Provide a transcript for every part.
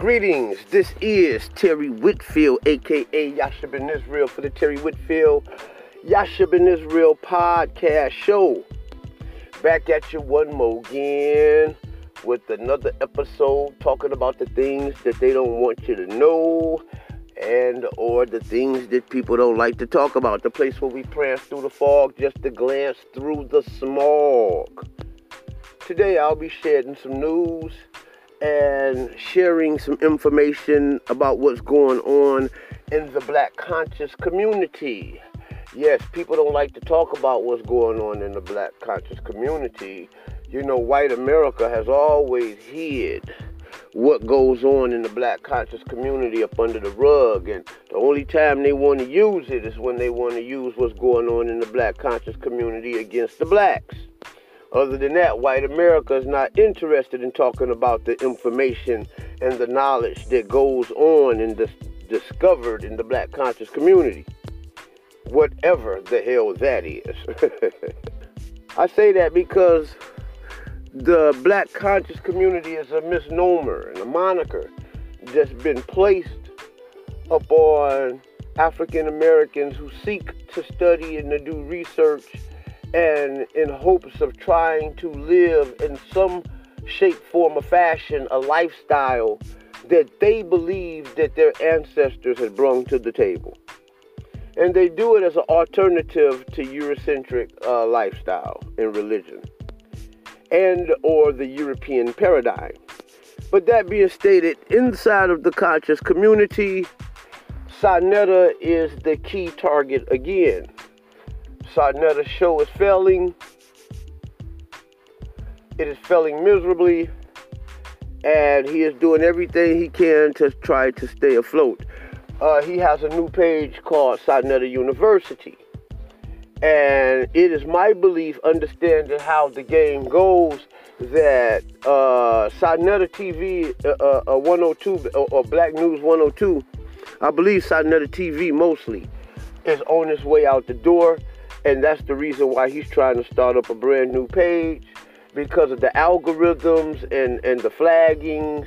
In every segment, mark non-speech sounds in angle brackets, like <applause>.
Greetings. This is Terry Whitfield, aka Yasha Israel, for the Terry Whitfield Yasha Israel podcast show. Back at you one more again with another episode talking about the things that they don't want you to know and or the things that people don't like to talk about. The place where we prance through the fog just to glance through the smog. Today I'll be shedding some news and sharing some information about what's going on in the black conscious community. Yes, people don't like to talk about what's going on in the black conscious community. You know, white America has always hid what goes on in the black conscious community up under the rug. And the only time they want to use it is when they want to use what's going on in the black conscious community against the blacks. Other than that, white America is not interested in talking about the information and the knowledge that goes on and dis- discovered in the black conscious community. Whatever the hell that is. <laughs> I say that because the black conscious community is a misnomer and a moniker that's been placed upon African Americans who seek to study and to do research and in hopes of trying to live in some shape, form, or fashion a lifestyle that they believe that their ancestors had brought to the table. And they do it as an alternative to Eurocentric uh, lifestyle and religion and or the European paradigm. But that being stated, inside of the conscious community, Sa is the key target again. Sa Neter's show is failing. It is failing miserably, and he is doing everything he can to try to stay afloat. Uh, he has a new page called Sa Neter University. And it is my belief, understanding how the game goes, that uh, Sa Neter TV uh, uh, 102 or, or Black News 102, I believe Sa Neter TV mostly, is on its way out the door. And that's the reason why he's trying to start up a brand new page because of the algorithms and, and the flaggings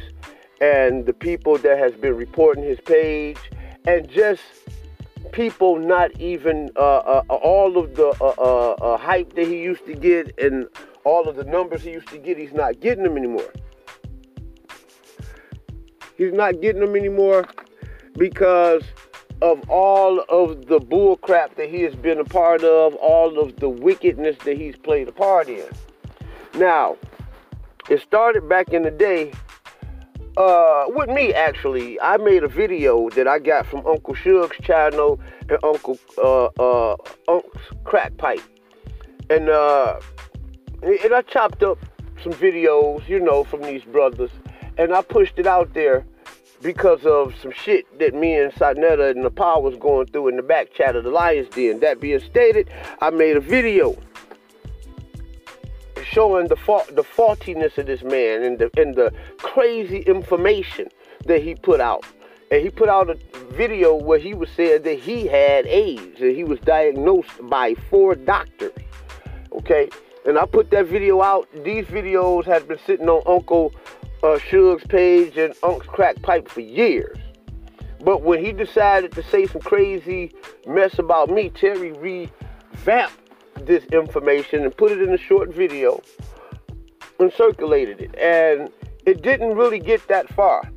and the people that has been reporting his page. And just people not even uh, uh, all of the uh, uh, uh, hype that he used to get and all of the numbers he used to get he's not getting them anymore. He's not getting them anymore because of all of the bull crap that he has been a part of, all of the wickedness that he's played a part in. Now, it started back in the day uh, with me actually. I made a video that I got from Uncle Shug's channel and Uncle uh, uh, Unc's Crack Pipe, and uh, and I chopped up some videos, you know, from these brothers, and I pushed it out there because of some shit that me and Sa and Power was going through in the back chat of the Lions Den. That being stated, I made a video showing the fault, the faultiness of this man and the and the crazy information that he put out. And he put out a video where he was saying that he had AIDS and he was diagnosed by four doctors. Okay, and I put that video out. These videos had been sitting on Uncle uh, Shug's page and Unc's crack pipe for years. But when he decided to say some crazy mess about me, Terry revamped this information and put it in a short video and circulated it. And it didn't really get that far.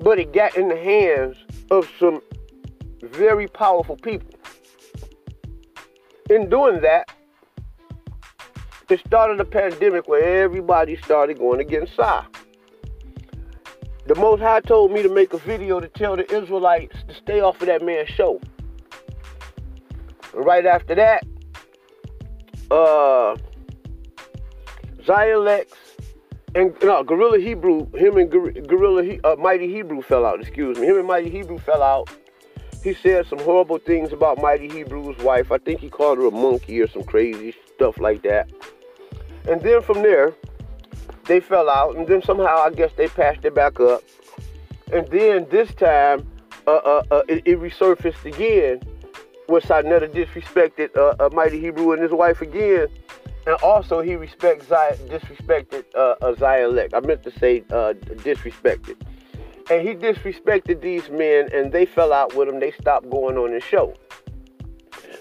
But it got in the hands of some very powerful people. In doing that, it started a pandemic where everybody started going against Sa. The Most High told me to make a video to tell the Israelites to stay off of that man's show. right after that, uh, and no, Gorilla Hebrew, him and Gorilla uh, Mighty Hebrew fell out. Excuse me, him and Mighty Hebrew fell out. He said some horrible things about Mighty Hebrew's wife. I think he called her a monkey or some crazy stuff like that. And then from there, they fell out, and then somehow I guess they patched it back up. And then this time, uh, uh, uh, it, it, resurfaced again when Sa Neter disrespected uh, a Mighty Hebrew and his wife again. And also, he respects Zion, disrespected uh, uh, Zion Lex. I meant to say uh, disrespected. And he disrespected these men, and they fell out with him. They stopped going on his show.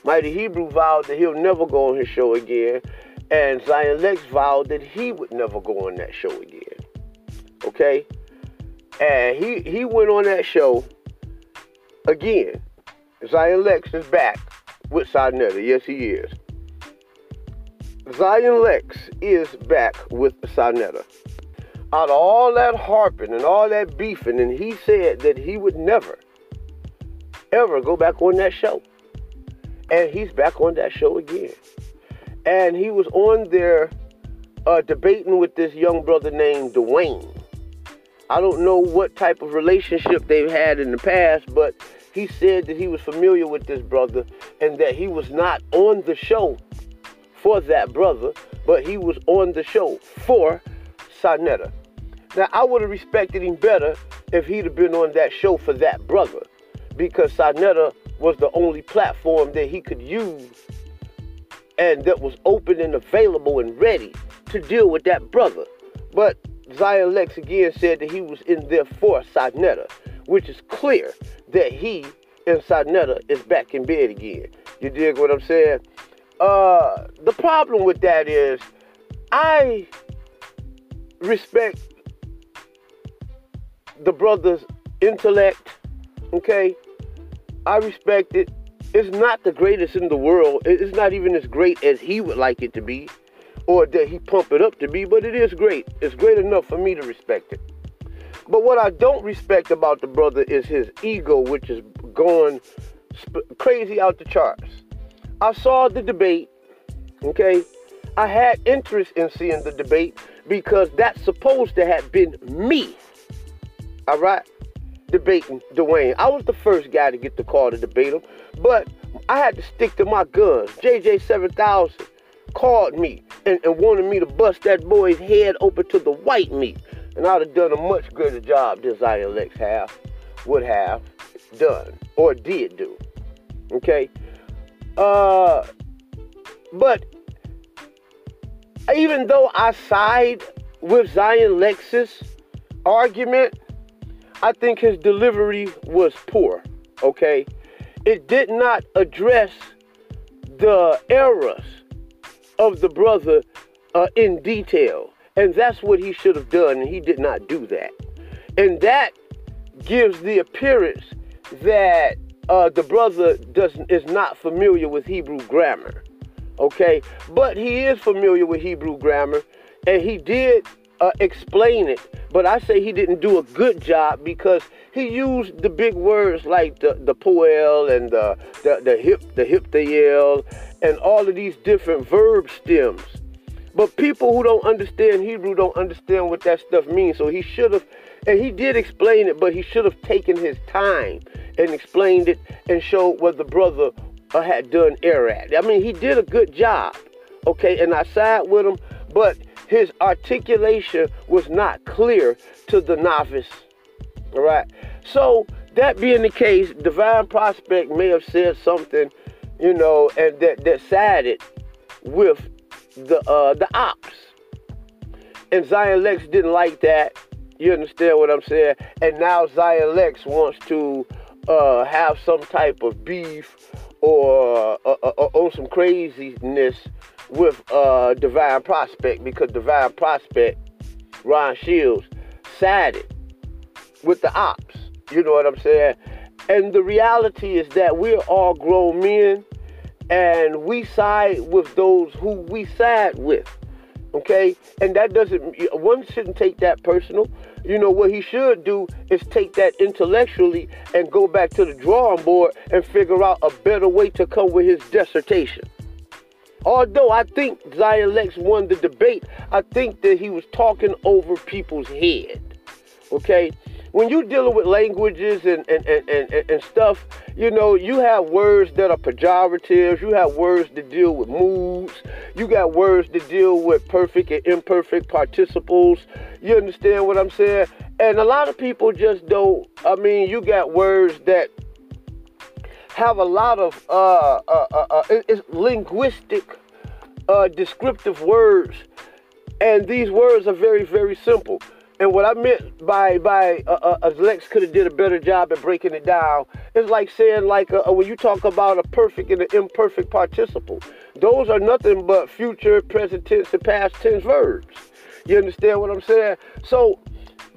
Mighty Hebrew vowed that he'll never go on his show again, and Zion Lex vowed that he would never go on that show again. Okay? And he, he went on that show again. Zion Lex is back with Sa Neter. Yes, he is. Zion Lex is back with Sa Neter. Out of all that harping and all that beefing, and he said that he would never, ever go back on that show. And he's back on that show again. And he was on there uh, debating with this young brother named Dwayne. I don't know what type of relationship they've had in the past, but he said that he was familiar with this brother and that he was not on the show for that brother, but he was on the show for Sa Neter. Now, I would have respected him better if he'd have been on that show for that brother because Sa Neter was the only platform that he could use and that was open and available and ready to deal with that brother. But Zion Lex again said that he was in there for Sa Neter, which is clear that he and Sa Neter is back in bed again. You dig what I'm saying? Uh, the problem with that is I respect the brother's intellect, okay? I respect it. It's not the greatest in the world. It's not even as great as he would like it to be or that he pump it up to be, but it is great. It's great enough for me to respect it. But what I don't respect about the brother is his ego, which is going sp- crazy out the charts. I saw the debate, okay? I had interest in seeing the debate because that's supposed to have been me, all right? Debating Dwayne. I was the first guy to get the call to debate him, but I had to stick to my guns. JJ7000 called me and, and wanted me to bust that boy's head open to the white meat. And I'd have done a much greater job than Zion Lex have, would have done, or did do. Okay? Uh, but even though I side with Zion Lex's argument, I think his delivery was poor. Okay? It did not address the errors of the brother uh, in detail. And that's what he should have done, and he did not do that. And that gives the appearance that uh, the brother doesn't is not familiar with Hebrew grammar. Okay, but he is familiar with Hebrew grammar, and he did uh, explain it. But I say he didn't do a good job because he used the big words like the the poel and the the, the hip the hip the el and all of these different verb stems. But people who don't understand Hebrew don't understand what that stuff means. So he should have, and he did explain it, but he should have taken his time and explained it and showed what the brother uh, had done error at. I mean, he did a good job, okay, and I side with him, but his articulation was not clear to the novice, all right? So, that being the case, Divine Prospect may have said something, you know, and that, that sided with the uh, the ops. And Zion Lex didn't like that. You understand what I'm saying? And now Zion Lex wants to uh, have some type of beef or, uh, uh, uh or some craziness with uh, Divine Prospect because Divine Prospect, Ron Shields, sided with the ops. You know what I'm saying? And the reality is that we're all grown men and we side with those who we side with. Okay? And that doesn't, one shouldn't take that personal. You know, what he should do is take that intellectually and go back to the drawing board and figure out a better way to come with his dissertation. Although I think Zion Lex won the debate, I think that he was talking over people's head. Okay? when you're dealing with languages and, and, and, and, and stuff, you know, you have words that are pejoratives, you have words to deal with moods, you got words to deal with perfect and imperfect participles. You understand what I'm saying? And a lot of people just don't, I mean, you got words that have a lot of uh, uh, uh, uh it's linguistic uh, descriptive words, and these words are very, very simple. And what I meant by by uh, Lex could have did a better job at breaking it down is like saying like when you talk about a perfect and an imperfect participle, those are nothing but future, present tense, and past tense verbs. You understand what I'm saying? So,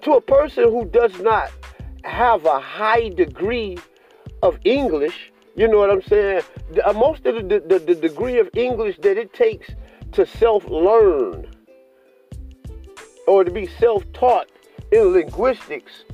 to a person who does not have a high degree of English, you know what I'm saying? Uh, most of the, the, the degree of English that it takes to self-learn or to be self-taught in linguistics,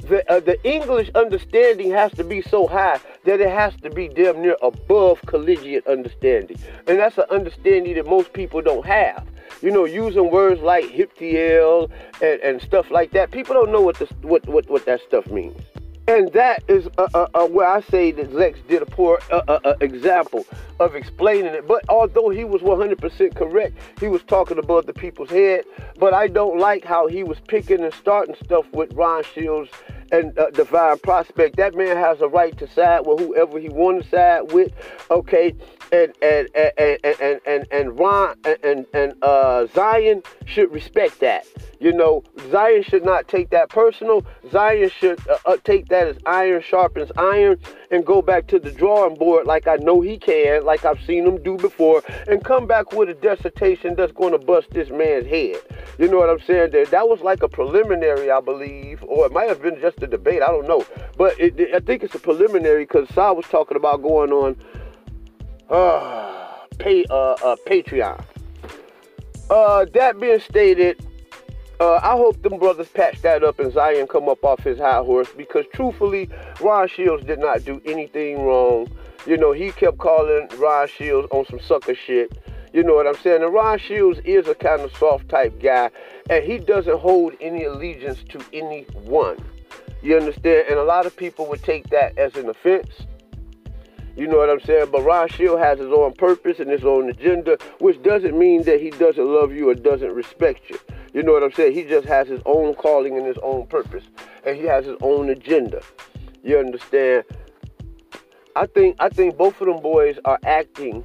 the, uh, the English understanding has to be so high that it has to be damn near above collegiate understanding. And that's an understanding that most people don't have. You know, using words like hiptiel and, and stuff like that. People don't know what, this, what, what, what that stuff means. And that is uh, uh, uh, where I say that Lex did a poor uh, uh, uh, example of explaining it. But although he was 100% correct, he was talking above the people's head. But I don't like how he was picking and starting stuff with Ron Shields and Divine Prospect. That man has a right to side with whoever he wants to side with. Okay, and and and and and and, Ron and and uh, Zion should respect that. You know, Zion should not take that personal. Zion should uh, uh, take that as iron sharpens iron and go back to the drawing board like I know he can, like I've seen him do before, and come back with a dissertation that's going to bust this man's head. You know what I'm saying? That, that was like a preliminary, I believe, or it might have been just a debate. I don't know. But it, I think it's a preliminary because Saul was talking about going on uh, pay, uh, uh, Patreon. Uh, that being stated, uh, I hope them brothers patch that up and Zion come up off his high horse because truthfully, Ron Shields did not do anything wrong. You know, he kept calling Ron Shields on some sucker shit. You know what I'm saying? And Ron Shields is a kind of soft type guy, and he doesn't hold any allegiance to anyone. You understand? And a lot of people would take that as an offense. You know what I'm saying? But Ron Shields has his own purpose and his own agenda, which doesn't mean that he doesn't love you or doesn't respect you. You know what I'm saying? He just has his own calling and his own purpose, and he has his own agenda. You understand? I think I think both of them boys are acting,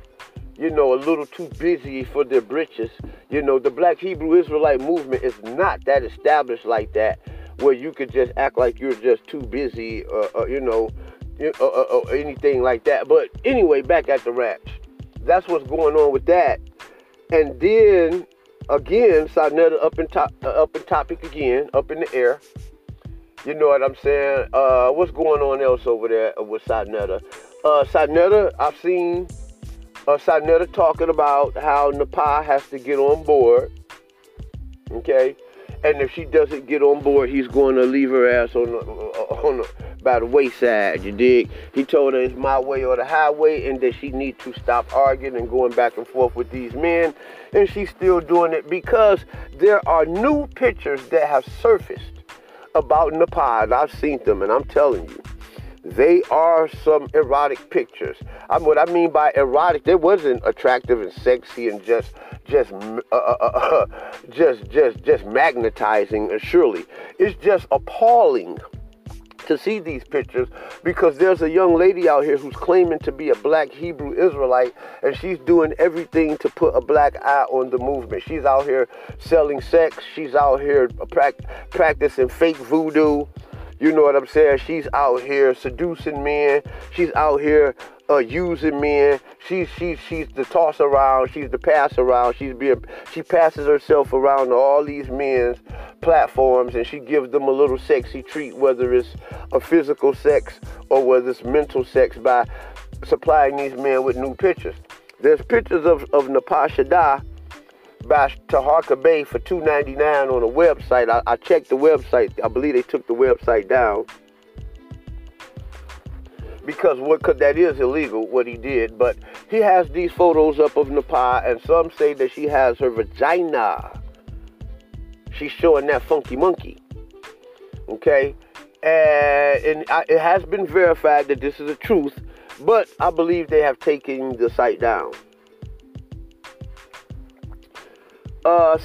you know, a little too busy for their britches. You know, the Black Hebrew Israelite movement is not that established like that, where you could just act like you're just too busy, uh, uh, you know, uh, uh, uh, anything like that. But anyway, back at the ranch, that's what's going on with that. And then again, Sa Neter up in top, uh, up in topic again, up in the air. You know what I'm saying? Uh, what's going on else over there with Sa Neter? Uh, Sa Neter, I've seen uh, Sa Neter talking about how Napa has to get on board. Okay, and if she doesn't get on board, he's going to leave her ass on the, on the, by the wayside. You dig? He told her it's my way or the highway, and that she need to stop arguing and going back and forth with these men. And she's still doing it because there are new pictures that have surfaced about Nepal. I've seen them, and I'm telling you. They are some erotic pictures. I what I mean by erotic, they wasn't attractive and sexy and just just uh, uh, uh, uh just just just magnetizing. Surely, it's just appalling to see these pictures because there's a young lady out here who's claiming to be a black Hebrew Israelite and she's doing everything to put a black eye on the movement. She's out here selling sex, she's out here practicing fake voodoo. You know what I'm saying? She's out here seducing men. She's out here uh, using men. She's she's she's the toss around. She's the pass around. She's being she passes herself around to all these men's platforms and she gives them a little sexy treat, whether it's a physical sex or whether it's mental sex by supplying these men with new pictures. There's pictures of of Napasha Da by Taharka Bay for $2.99 on a website. I, I checked the website. I believe they took the website down. Because what could that is illegal what he did. But he has these photos up of Nepal and some say that she has her vagina. She's showing that funky monkey. Okay? And, and it has been verified that this is the truth but I believe they have taken the site down uh,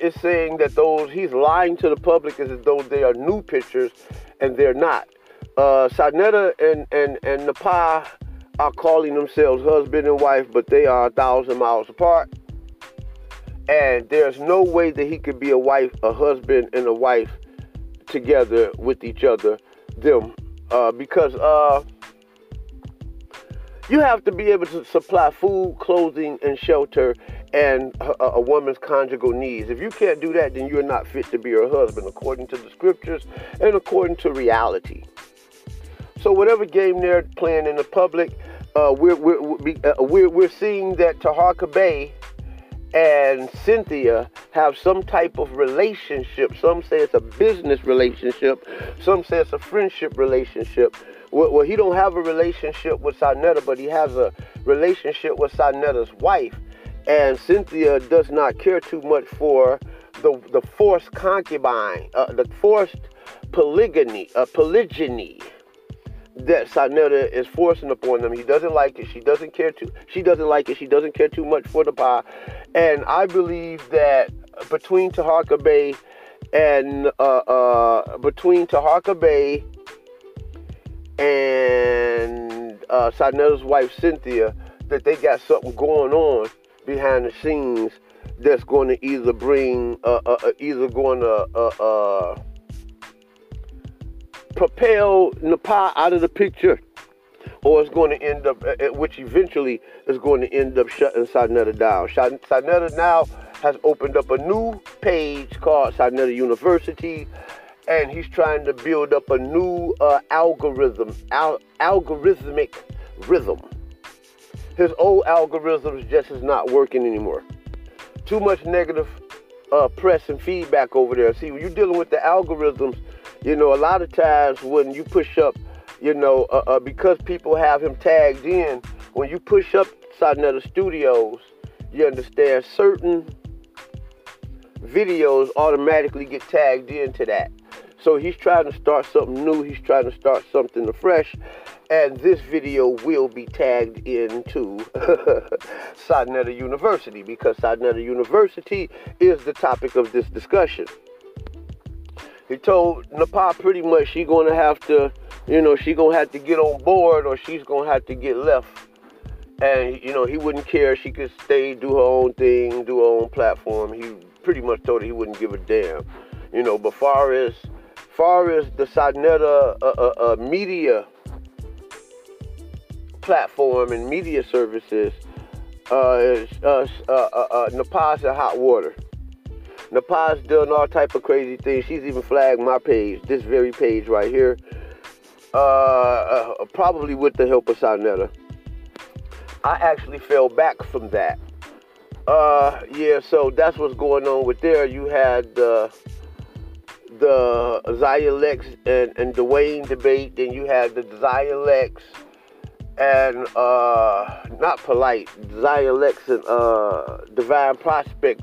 is saying that those he's lying to the public as though they are new pictures, and they're not. Uh, and and and Napa are calling themselves husband and wife, but they are a thousand miles apart. and there's no way that he could be a wife, a husband, and a wife together with each other, them, uh, because uh, you have to be able to supply food, clothing, and shelter, and a, woman's conjugal needs. If you can't do that, then you're not fit to be her husband, according to the scriptures and according to reality. So whatever game they're playing in the public, uh, we're, we're, we're, we're seeing that Taharka Bay and Cynthia have some type of relationship. Some say it's a business relationship. Some say it's a friendship relationship. Well, well he don't have a relationship with Sa Neter, but he has a relationship with Sa Neter's wife. And Cynthia does not care too much for the the forced concubine, uh, the forced polygamy, uh, polygyny that Sa Neter is forcing upon them. He doesn't like it. She doesn't care too. She doesn't like it. She doesn't care too much for the pie. And I believe that between Taharka Bay and uh, uh, between Taharka Bay and uh, wife Cynthia, that they got something going on behind the scenes that's going to either bring, uh, uh, uh either going to uh, uh, propel Nepal out of the picture, or it's going to end up, which eventually is going to end up shutting Sa Neter down. Sa Neter now has opened up a new page called Sa Neter University, and he's trying to build up a new uh, algorithm, al- algorithmic rhythm. His old algorithms just is not working anymore. Too much negative uh, press and feedback over there. See, when you're dealing with the algorithms, you know, a lot of times when you push up, you know, uh, uh, because people have him tagged in, when you push up Sa Neter Studios, you understand certain videos automatically get tagged into that. So he's trying to start something new. He's trying to start something fresh. And this video will be tagged into <laughs> Sa Neter University because Sa Neter University is the topic of this discussion. He told Nepal pretty much she gonna have to, you know, she gonna have to get on board or she's gonna have to get left. And you know, he wouldn't care. She could stay, do her own thing, do her own platform. He pretty much told her he wouldn't give a damn. You know, but far as far as the Sa Neter uh, uh, uh, media platform and media services, uh, is, uh, uh, uh, uh Nepal's hot water. Napaz doing all type of crazy things. She's even flagged my page, this very page right here, uh, uh, probably with the help of Sarnetta. I actually fell back from that. Uh, yeah, so that's what's going on with there. You had the Zion Lex and, and Dwayne debate, then you had the Zion Lex and uh, not polite, Lex and uh, Divine Prospect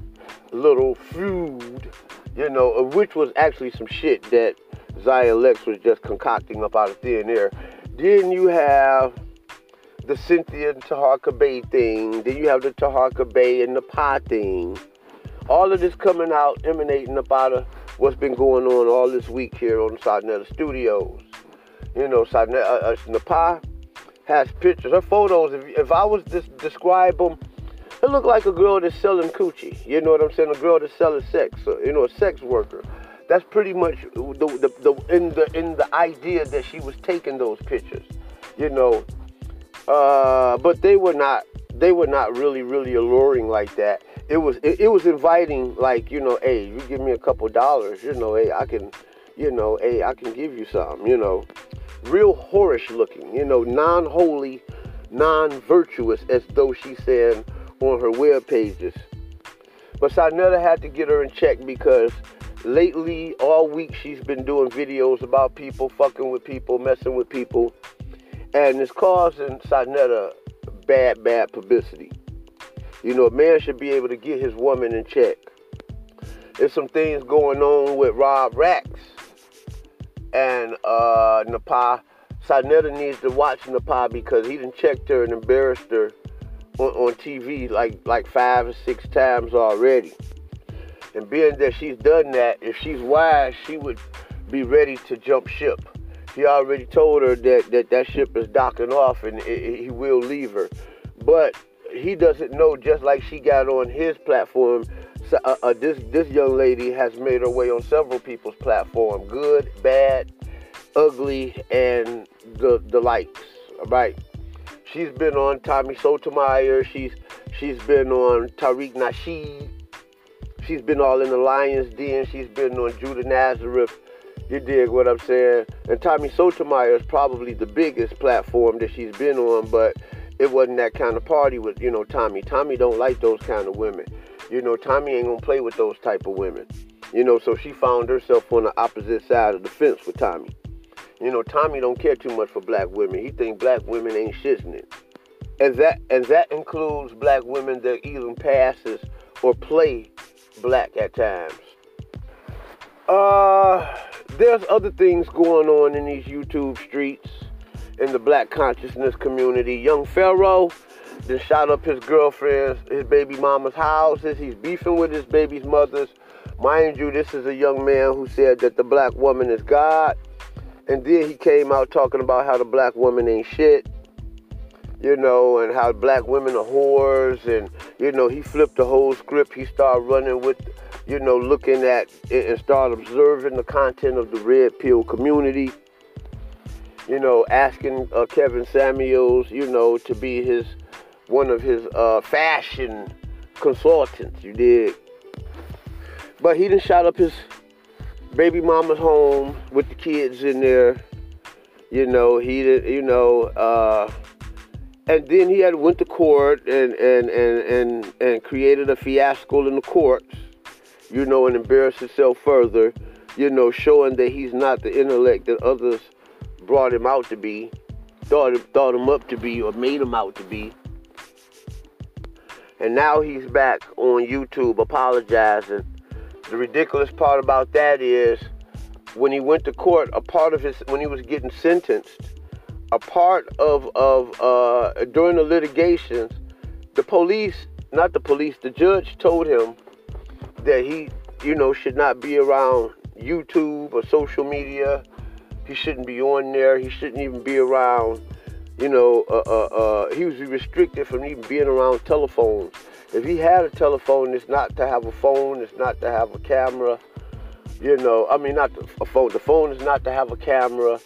little feud, you know, which was actually some shit that Zion Lex was just concocting up out of thin air. Then you have the Cynthia and Taharka Bay thing. Then you have the Taharka Bay and the pie thing. All of this coming out, emanating up out of what's been going on all this week here on Sa Neter Studios. You know, Sa Neter, uh, uh, Napa has pictures, her photos. If, if I was to describe them it looked like a girl that's selling coochie. You know what I'm saying? A girl that's selling sex. You know, a sex worker. That's pretty much the, the, the in the in the idea that she was taking those pictures. You know, uh, but they were not they were not really really alluring like that. It was it, it was inviting like you know, hey, you give me a couple dollars. You know, hey, I can, you know, hey, I can give you some. You know, real whorish looking. You know, non-holy, non-virtuous, as though she's saying on her web pages. But Sa Neter had to get her in check because lately, all week, she's been doing videos about people, fucking with people, messing with people. And it's causing Sa Neter bad, bad publicity. You know, a man should be able to get his woman in check. There's some things going on with Rob Rax and uh, Napa. Sa Neter needs to watch Napa because he didn't check her and embarrassed her on, on TV like like five or six times already. And being that she's done that, if she's wise, she would be ready to jump ship. He already told her that that, that ship is docking off and it, it, he will leave her. But he doesn't know, just like she got on his platform, uh, uh, this this young lady has made her way on several people's platform, good, bad, ugly, and the the likes. Right? She's been on Tommy Sotomayor. She's she's been on Tariq Nasheed. She's been all in the Lions Den. She's been on Judah Nazareth. You dig what I'm saying? And Tommy Sotomayor is probably the biggest platform that she's been on, but it wasn't that kind of party with you know Tommy. Tommy don't like those kind of women. You know, Tommy ain't gonna play with those type of women. You know, so she found herself on the opposite side of the fence with Tommy. You know, Tommy don't care too much for black women. He think black women ain't shiznit. And that and that includes black women that even passes or play black at times. Uh there's other things going on in these YouTube streets in the black consciousness community. Young Pharaoh then shot up his girlfriend's, his baby mama's houses. He's beefing with his baby's mothers. Mind you, this is a young man who said that the black woman is God. And then he came out talking about how the black woman ain't shit, you know, and how black women are whores. And, you know, he flipped the whole script. He started running with, you know, looking at and started observing the content of the red pill community. You know, asking uh, Kevin Samuels, you know, to be his one of his uh, fashion consultants. You did, but he didn't shot up his baby mama's home with the kids in there. You know, he did. You know, uh, and then he had went to court and and and and and created a fiasco in the courts. You know, and embarrassed himself further. You know, showing that he's not the intellect that others brought him out to be, thought thought him up to be, or made him out to be. And now he's back on YouTube apologizing. The ridiculous part about that is when he went to court, a part of his when he was getting sentenced, a part of of uh, during the litigations, the police, not the police, the judge told him that he, you know, should not be around YouTube or social media. He shouldn't be on there. He shouldn't even be around you know, uh, uh, uh, he was restricted from even being around telephones. If he had a telephone, it's not to have a phone, it's not to have a camera. You know, I mean, not a phone. The phone is not to have a camera,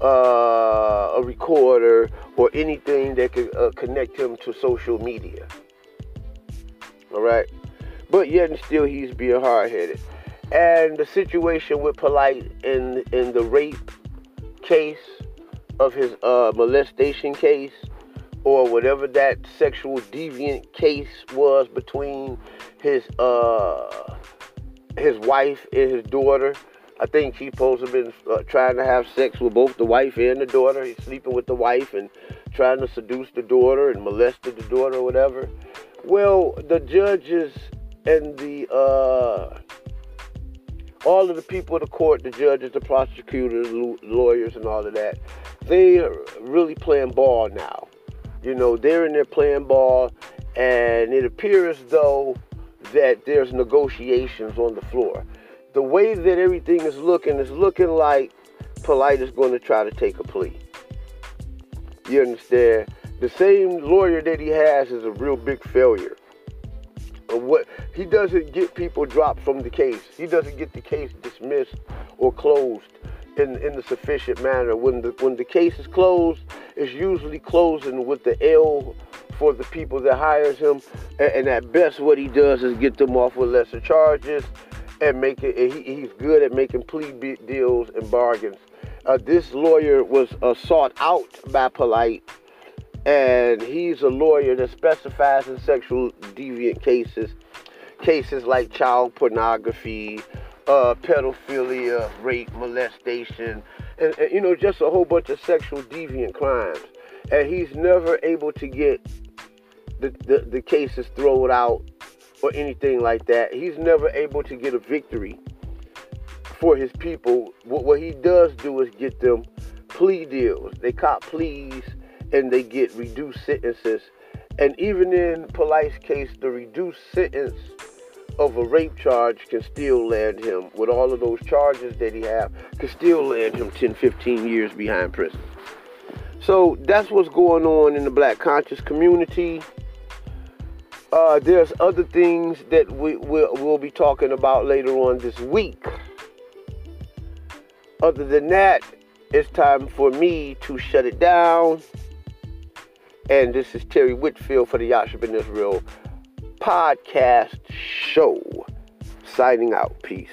uh, a recorder, or anything that could uh, connect him to social media. All right, but yet and still, he's being hard-headed. And the situation with Polite in in the rape case of his uh, molestation case or whatever that sexual deviant case was between his uh, his wife and his daughter. I think he supposed to have been uh, trying to have sex with both the wife and the daughter. He's sleeping with the wife and trying to seduce the daughter and molested the daughter or whatever. Well, the judges and the uh, all of the people in the court, the judges, the prosecutors, lawyers, and all of that, they are really playing ball now. You know, they're in there playing ball, and it appears though that there's negotiations on the floor. The way that everything is looking is looking like Polite is going to try to take a plea. You understand? The same lawyer that he has is a real big failure. What he doesn't get people dropped from the case. He doesn't get the case dismissed or closed in in a sufficient manner. When the when the case is closed, it's usually closing with the L for the people that hires him, and, and at best, what he does is get them off with lesser charges, and make it. He, he's good at making plea deals and bargains. Uh, this lawyer was uh, sought out by Polite, and he's a lawyer that specifies in sexual deviant cases, cases like child pornography, uh, pedophilia, rape, molestation, and, and, you know, just a whole bunch of sexual deviant crimes. And he's never able to get the, the, the cases thrown out or anything like that. He's never able to get a victory for his people. What, what he does do is get them plea deals. They cop pleas and they get reduced sentences. And even in Polite's case, the reduced sentence of a rape charge can still land him, with all of those charges that he have, can still land him 10, 15 years behind prison. So that's what's going on in the black conscious community. Uh, there's other things that we will we'll be talking about later on this week. Other than that, it's time for me to shut it down. And this is Terry Whitfield for the Yasha Ben Israel podcast show. Signing out. Peace.